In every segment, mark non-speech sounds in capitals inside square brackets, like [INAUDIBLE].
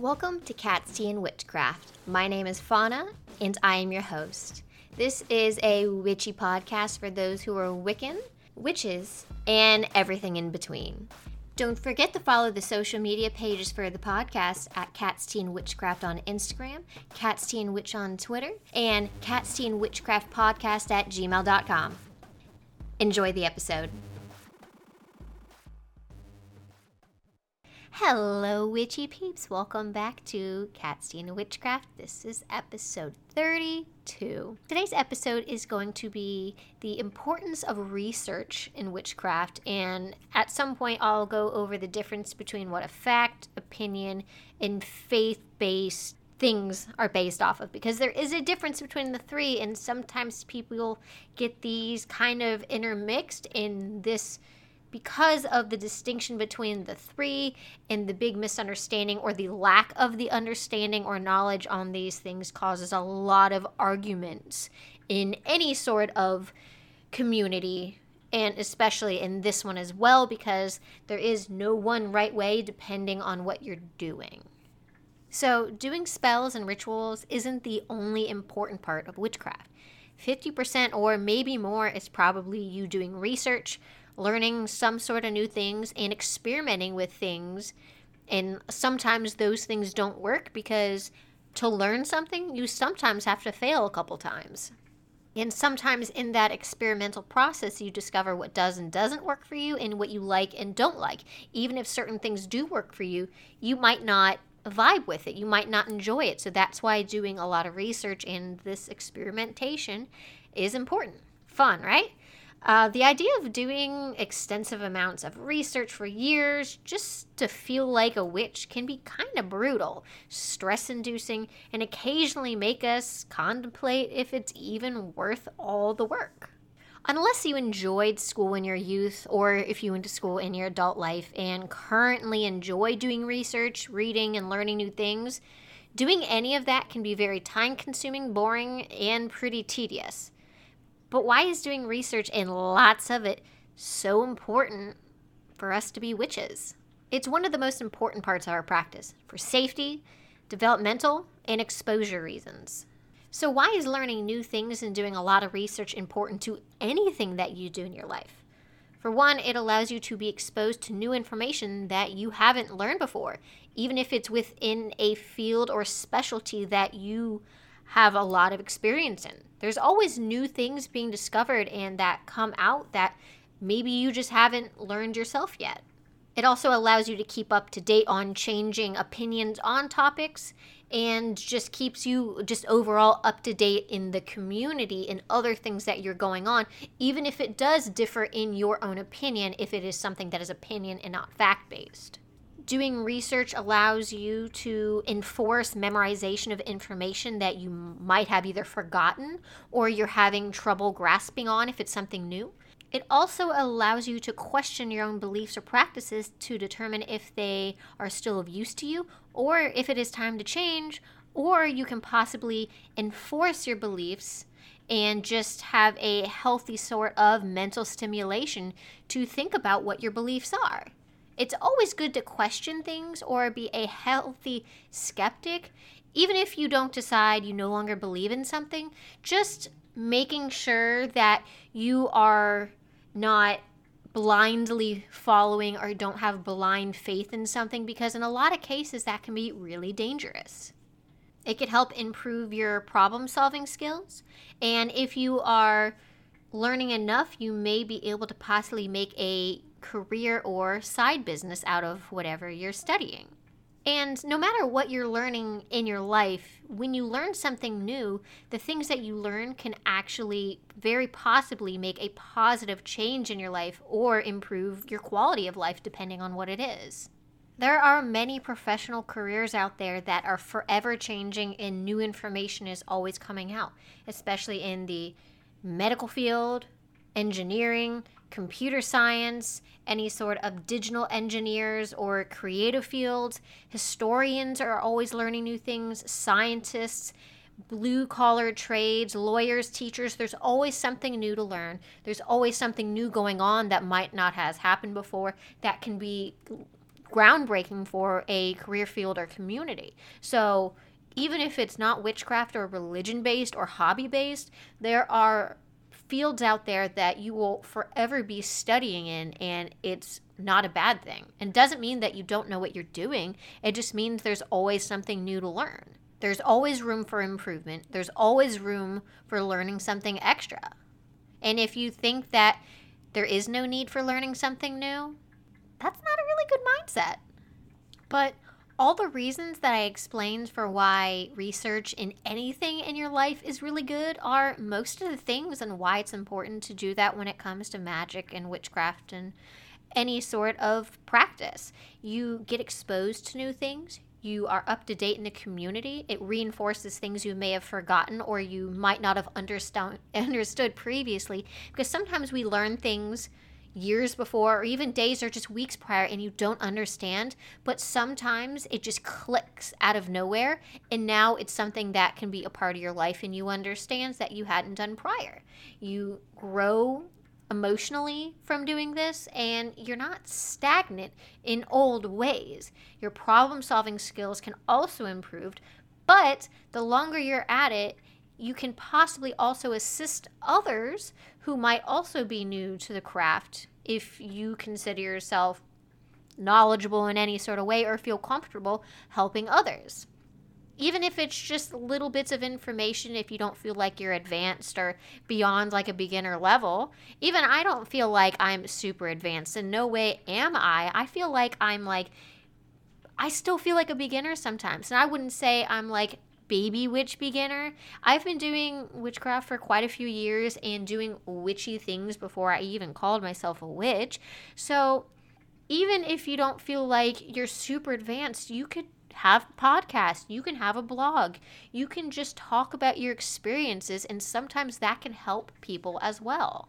Welcome to Cat's Tea and Witchcraft. My name is Fauna, and I am your host. This is a witchy podcast for those who are Wiccan, witches, and everything in between. Don't forget to follow the social media pages for the podcast at Cat's Tea and Witchcraft on Instagram, Cat's Tea and Witch on Twitter, and Cat's Tea and Witchcraft Podcast at gmail.com. Enjoy the episode. Hello, witchy peeps. Welcome back to Cat's Tea and Witchcraft. This is episode 32. Today's episode is going to be the importance of research in witchcraft, and at some point, I'll go over the difference between what a fact, opinion, and faith based things are based off of because there is a difference between the three, and sometimes people get these kind of intermixed in this because of the distinction between the three and the big misunderstanding or the lack of the understanding or knowledge on these things causes a lot of arguments in any sort of community and especially in this one as well because there is no one right way depending on what you're doing. So, doing spells and rituals isn't the only important part of witchcraft. 50% or maybe more is probably you doing research, learning some sort of new things and experimenting with things. And sometimes those things don't work because to learn something, you sometimes have to fail a couple times. And sometimes in that experimental process, you discover what does and doesn't work for you and what you like and don't like. Even if certain things do work for you, you might not vibe with it. You might not enjoy it. So that's why doing a lot of research and this experimentation is important. Fun, right? Uh, the idea of doing extensive amounts of research for years just to feel like a witch can be kind of brutal, stress inducing, and occasionally make us contemplate if it's even worth all the work. Unless you enjoyed school in your youth or if you went to school in your adult life and currently enjoy doing research, reading, and learning new things, doing any of that can be very time consuming, boring, and pretty tedious. But why is doing research and lots of it so important for us to be witches? It's one of the most important parts of our practice for safety, developmental, and exposure reasons. So, why is learning new things and doing a lot of research important to anything that you do in your life? For one, it allows you to be exposed to new information that you haven't learned before, even if it's within a field or specialty that you have a lot of experience in. There's always new things being discovered and that come out that maybe you just haven't learned yourself yet. It also allows you to keep up to date on changing opinions on topics and just keeps you just overall up to date in the community and other things that you're going on, even if it does differ in your own opinion, if it is something that is opinion and not fact based doing research allows you to enforce memorization of information that you might have either forgotten or you're having trouble grasping on if it's something new. It also allows you to question your own beliefs or practices to determine if they are still of use to you or if it is time to change, or you can possibly enforce your beliefs and just have a healthy sort of mental stimulation to think about what your beliefs are. It's always good to question things or be a healthy skeptic, even if you don't decide you no longer believe in something. Just making sure that you are not blindly following or don't have blind faith in something because in a lot of cases that can be really dangerous. It could help improve your problem solving skills. And if you are learning enough, you may be able to possibly make a career or side business out of whatever you're studying. And no matter what you're learning in your life, when you learn something new, the things that you learn can actually very possibly make a positive change in your life or improve your quality of life, depending on what it is. There are many professional careers out there that are forever changing, and new information is always coming out, especially in the medical field, engineering, computer science, any sort of digital engineers or creative fields. Historians are always learning new things, scientists, blue collar trades, lawyers, teachers. There's always something new to learn. There's always something new going on that might not has happened before that can be groundbreaking for a career field or community. So, even if it's not witchcraft or religion based or hobby based, there are fields out there that you will forever be studying in, and it's not a bad thing. And doesn't mean that you don't know what you're doing, it just means there's always something new to learn. There's always room for improvement, there's always room for learning something extra. And if you think that there is no need for learning something new, that's not a really good mindset. But all the reasons that I explained for why research in anything in your life is really good are most of the things and why it's important to do that when it comes to magic and witchcraft and any sort of practice. You get exposed to new things. You are up to date in the community. It reinforces things you may have forgotten or you might not have [LAUGHS] understood previously because sometimes we learn things years before or even days or just weeks prior and you don't understand but sometimes it just clicks out of nowhere and now it's something that can be a part of your life and you understand that you hadn't done prior. You grow emotionally from doing this and you're not stagnant in old ways. Your problem solving skills can also improve but the longer you're at it you can possibly also assist others who might also be new to the craft if you consider yourself knowledgeable in any sort of way or feel comfortable helping others. Even if it's just little bits of information, if you don't feel like you're advanced or beyond like a beginner level, even I don't feel like I'm super advanced. In no way am I. I feel like I'm like, I still feel like a beginner sometimes. And I wouldn't say I'm like baby witch beginner. I've been doing witchcraft for quite a few years and doing witchy things before I even called myself a witch. So even if you don't feel like you're super advanced, you could have a podcast, you can have a blog, you can just talk about your experiences, and sometimes that can help people as well.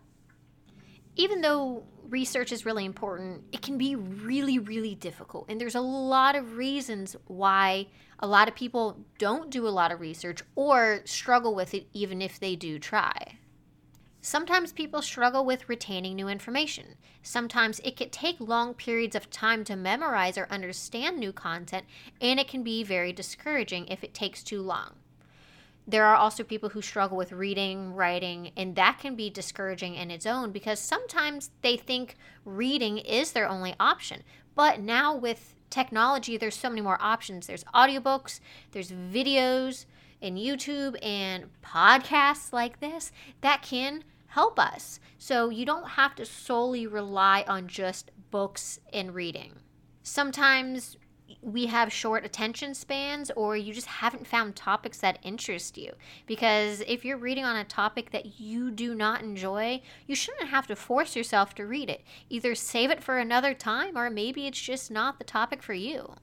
Even though research is really important, it can be really, really difficult. And there's a lot of reasons why a lot of people don't do a lot of research or struggle with it even if they do try. Sometimes people struggle with retaining new information. Sometimes it can take long periods of time to memorize or understand new content, and it can be very discouraging if it takes too long. There are also people who struggle with reading, writing, and that can be discouraging in its own because sometimes they think reading is their only option. But now with technology, there's so many more options. There's audiobooks, there's videos, and YouTube and podcasts like this that can help us. So you don't have to solely rely on just books and reading. Sometimes we have short attention spans or you just haven't found topics that interest you. Because if you're reading on a topic that you do not enjoy, you shouldn't have to force yourself to read it. Either save it for another time or maybe it's just not the topic for you.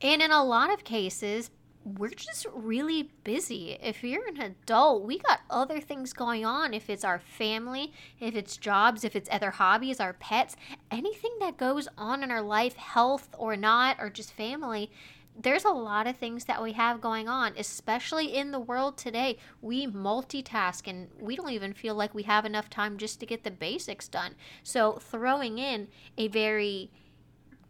And in a lot of cases, we're just really busy. If you're an adult, we got other things going on. If it's our family, if it's jobs, if it's other hobbies, our pets, anything that goes on in our life, health or not, or just family, there's a lot of things that we have going on, especially in the world today. We multitask and we don't even feel like we have enough time just to get the basics done. So, throwing in a very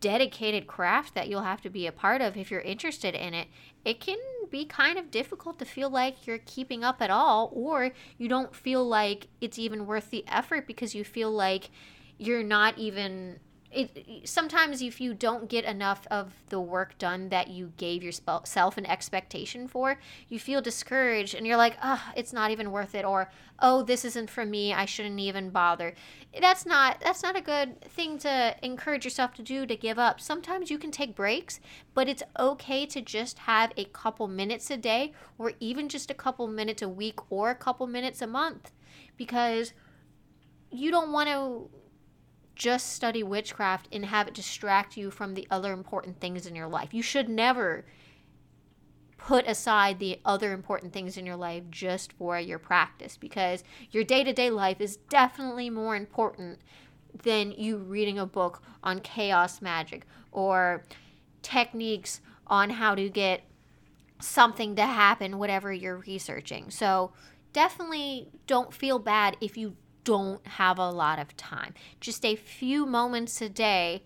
dedicated craft that you'll have to be a part of if you're interested in it, it can be kind of difficult to feel like you're keeping up at all, or you don't feel like it's even worth the effort because you feel like you're not even it sometimes if you don't get enough of the work done that you gave yourself an expectation for you feel discouraged and you're like oh it's not even worth it or oh this isn't for me. I shouldn't even bother. That's not that's not a good thing to encourage yourself to do to give up. Sometimes you can take breaks but it's okay to just have a couple minutes a day or even just a couple minutes a week or a couple minutes a month because you don't want to just study witchcraft and have it distract you from the other important things in your life. You should never put aside the other important things in your life just for your practice because your day to day life is definitely more important than you reading a book on chaos magic or techniques on how to get something to happen, whatever you're researching. So, definitely don't feel bad if you don't have a lot of time. Just a few moments a day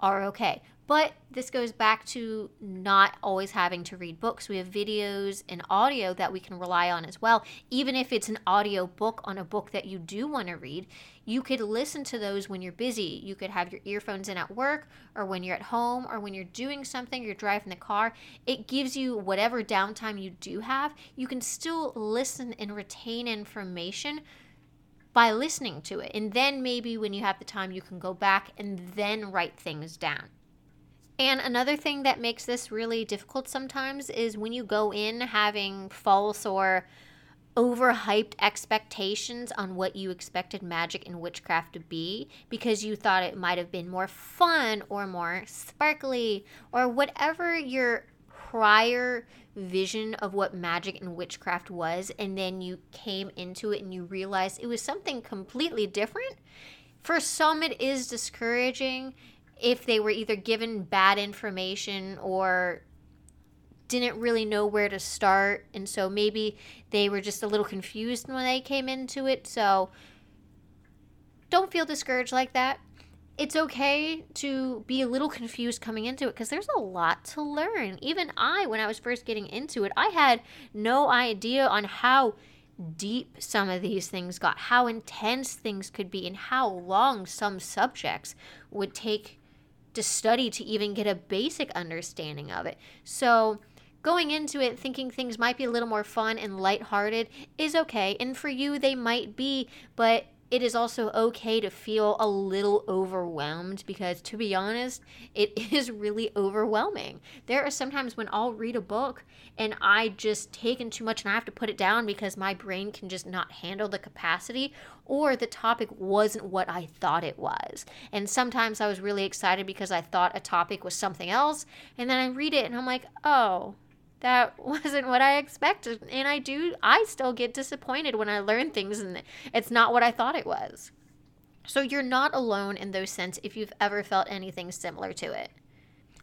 are okay. But this goes back to not always having to read books. We have videos and audio that we can rely on as well. Even if it's an audio book on a book that you do want to read, you could listen to those when you're busy. You could have your earphones in at work or when you're at home or when you're doing something, you're driving the car. It gives you whatever downtime you do have. You can still listen and retain information by listening to it. And then maybe when you have the time, you can go back and then write things down. And another thing that makes this really difficult sometimes is when you go in having false or overhyped expectations on what you expected magic and witchcraft to be because you thought it might have been more fun or more sparkly or whatever your prior vision of what magic and witchcraft was and then you came into it and you realized it was something completely different for some it is discouraging if they were either given bad information or didn't really know where to start. And so maybe they were just a little confused when they came into it. So don't feel discouraged like that. It's okay to be a little confused coming into it because there's a lot to learn. Even I, when I was first getting into it, I had no idea on how deep some of these things got, how intense things could be, and how long some subjects would take to study to even get a basic understanding of it. So, going into it thinking things might be a little more fun and lighthearted is okay. And for you, they might be, but it is also okay to feel a little overwhelmed because, to be honest, it [LAUGHS] is really overwhelming. There are sometimes when I'll read a book and I just take in too much and I have to put it down because my brain can just not handle the capacity or the topic wasn't what I thought it was. And sometimes I was really excited because I thought a topic was something else, and then I read it and I'm like, oh, that [LAUGHS] wasn't what I expected. And I do, I still get disappointed when I learn things and it's not what I thought it was. So you're not alone in those sense if you've ever felt anything similar to it.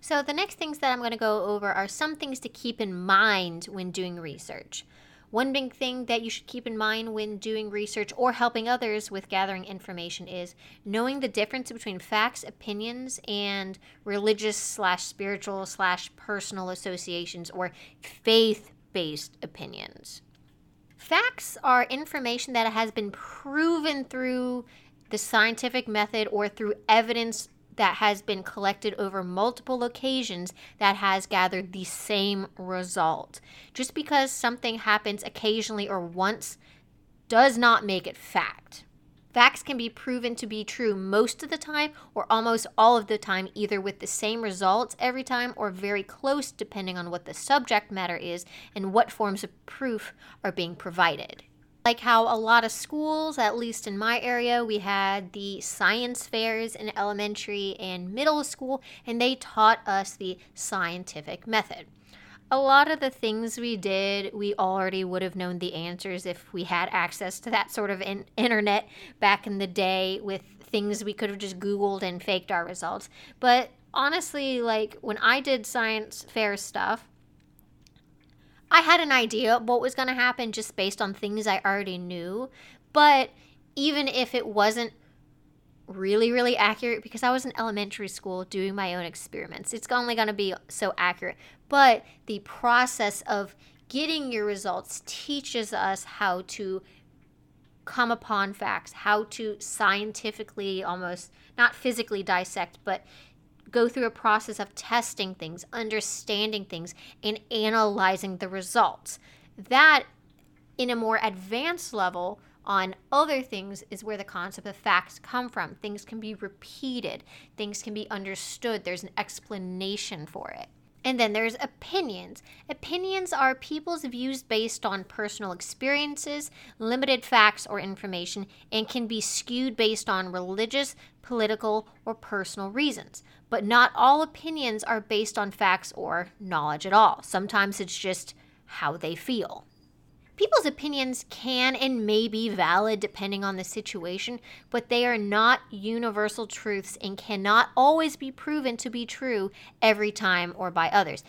So the next things that I'm going to go over are some things to keep in mind when doing research. One big thing that you should keep in mind when doing research or helping others with gathering information is knowing the difference between facts, opinions, and religious slash spiritual slash personal associations or faith based opinions. Facts are information that has been proven through the scientific method or through evidence that has been collected over multiple occasions that has gathered the same result. Just because something happens occasionally or once does not make it fact. Facts can be proven to be true most of the time or almost all of the time, either with the same results every time or very close, depending on what the subject matter is and what forms of proof are being provided. Like how a lot of schools, at least in my area, we had the science fairs in elementary and middle school, and they taught us the scientific method. A lot of the things we did, we already would have known the answers if we had access to that sort of in- internet back in the day with things we could have just Googled and faked our results. But honestly, like when I did science fair stuff, I had an idea of what was going to happen just based on things I already knew. But even if it wasn't really, really accurate, because I was in elementary school doing my own experiments, it's only going to be so accurate. But the process of getting your results teaches us how to come upon facts, how to scientifically almost, not physically dissect, but go through a process of testing things, understanding things, and analyzing the results. That, in a more advanced level, on other things is where the concept of facts come from. Things can be repeated, things can be understood, there's an explanation for it. And then there's opinions. Opinions are people's views based on personal experiences, limited facts or information, and can be skewed based on religious, political, or personal reasons. But not all opinions are based on facts or knowledge at all. Sometimes it's just how they feel. People's opinions can and may be valid depending on the situation, but they are not universal truths and cannot always be proven to be true every time or by others.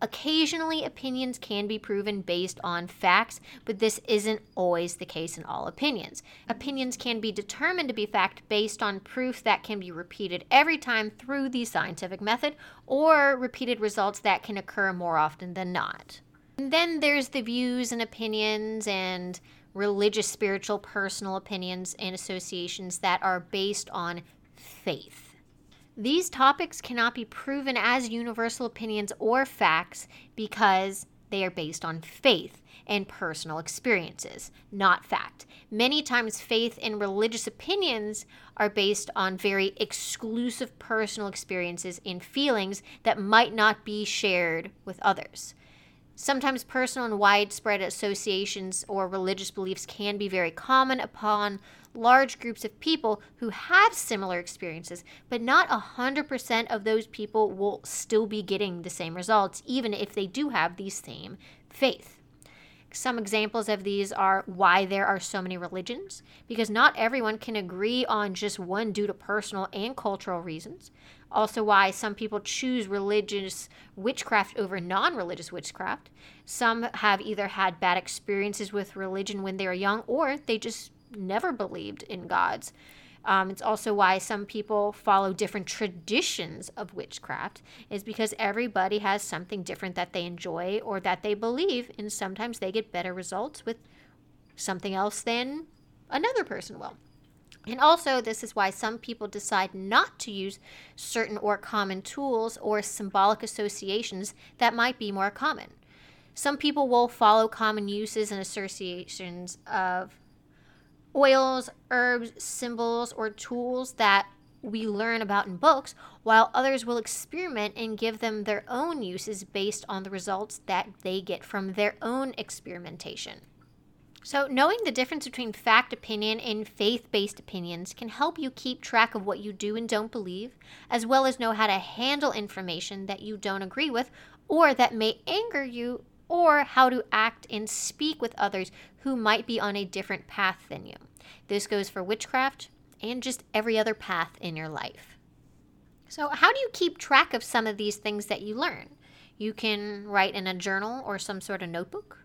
Occasionally, opinions can be proven based on facts, but this isn't always the case in all opinions. Opinions can be determined to be fact based on proof that can be repeated every time through the scientific method, or repeated results that can occur more often than not. And then there's the views and opinions and religious, spiritual, personal opinions and associations that are based on faith. These topics cannot be proven as universal opinions or facts because they are based on faith and personal experiences, not fact. Many times, faith and religious opinions are based on very exclusive personal experiences and feelings that might not be shared with others. Sometimes personal and widespread associations or religious beliefs can be very common upon large groups of people who have similar experiences, but not 100% of those people will still be getting the same results, even if they do have the same faith. Some examples of these are why there are so many religions, because not everyone can agree on just one due to personal and cultural reasons. Also, why some people choose religious witchcraft over non religious witchcraft. Some have either had bad experiences with religion when they were young, or they just never believed in gods. Um, it's also why some people follow different traditions of witchcraft, is because everybody has something different that they enjoy or that they believe, and sometimes they get better results with something else than another person will. And also, this is why some people decide not to use certain or common tools or symbolic associations that might be more common. Some people will follow common uses and associations of oils, herbs, symbols, or tools that we learn about in books, while others will experiment and give them their own uses based on the results that they get from their own experimentation. So, knowing the difference between fact opinion and faith based opinions can help you keep track of what you do and don't believe, as well as know how to handle information that you don't agree with or that may anger you or how to act and speak with others who might be on a different path than you. This goes for witchcraft and just every other path in your life. So, how do you keep track of some of these things that you learn? You can write in a journal or some sort of notebook.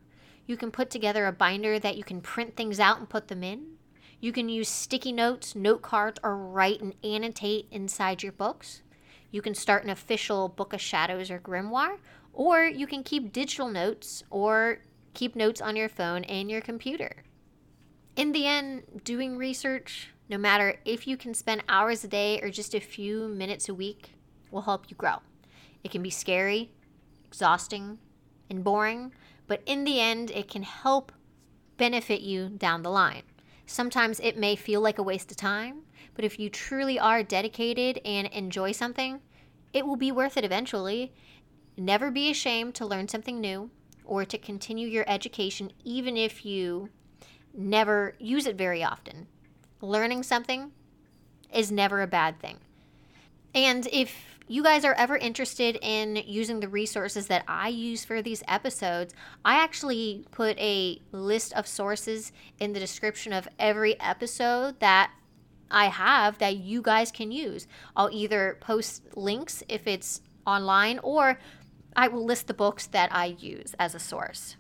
You can put together a binder that you can print things out and put them in. You can use sticky notes, note cards, or write and annotate inside your books. You can start an official Book of Shadows or Grimoire, or you can keep digital notes or keep notes on your phone and your computer. In the end, doing research, no matter if you can spend hours a day or just a few minutes a week, will help you grow. It can be scary, exhausting, and boring, but in the end, it can help benefit you down the line. Sometimes it may feel like a waste of time, but if you truly are dedicated and enjoy something, it will be worth it eventually, Never be ashamed to learn something new or to continue your education, even if you never use it very often. Learning something is never a bad thing. And if you guys are ever interested in using the resources that I use for these episodes, I actually put a list of sources in the description of every episode that I have that you guys can use. I'll either post links if it's online or I will list the books that I use as a source.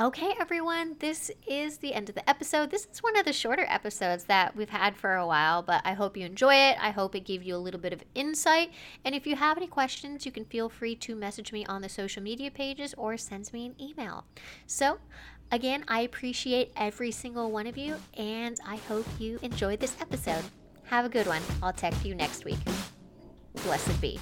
Okay, everyone, this is the end of the episode. This is one of the shorter episodes that we've had for a while, but I hope you enjoy it. I hope it gave you a little bit of insight. And if you have any questions, you can feel free to message me on the social media pages or send me an email. So, again, I appreciate every single one of you, and I hope you enjoyed this episode. Have a good one. I'll text you next week. Blessed be.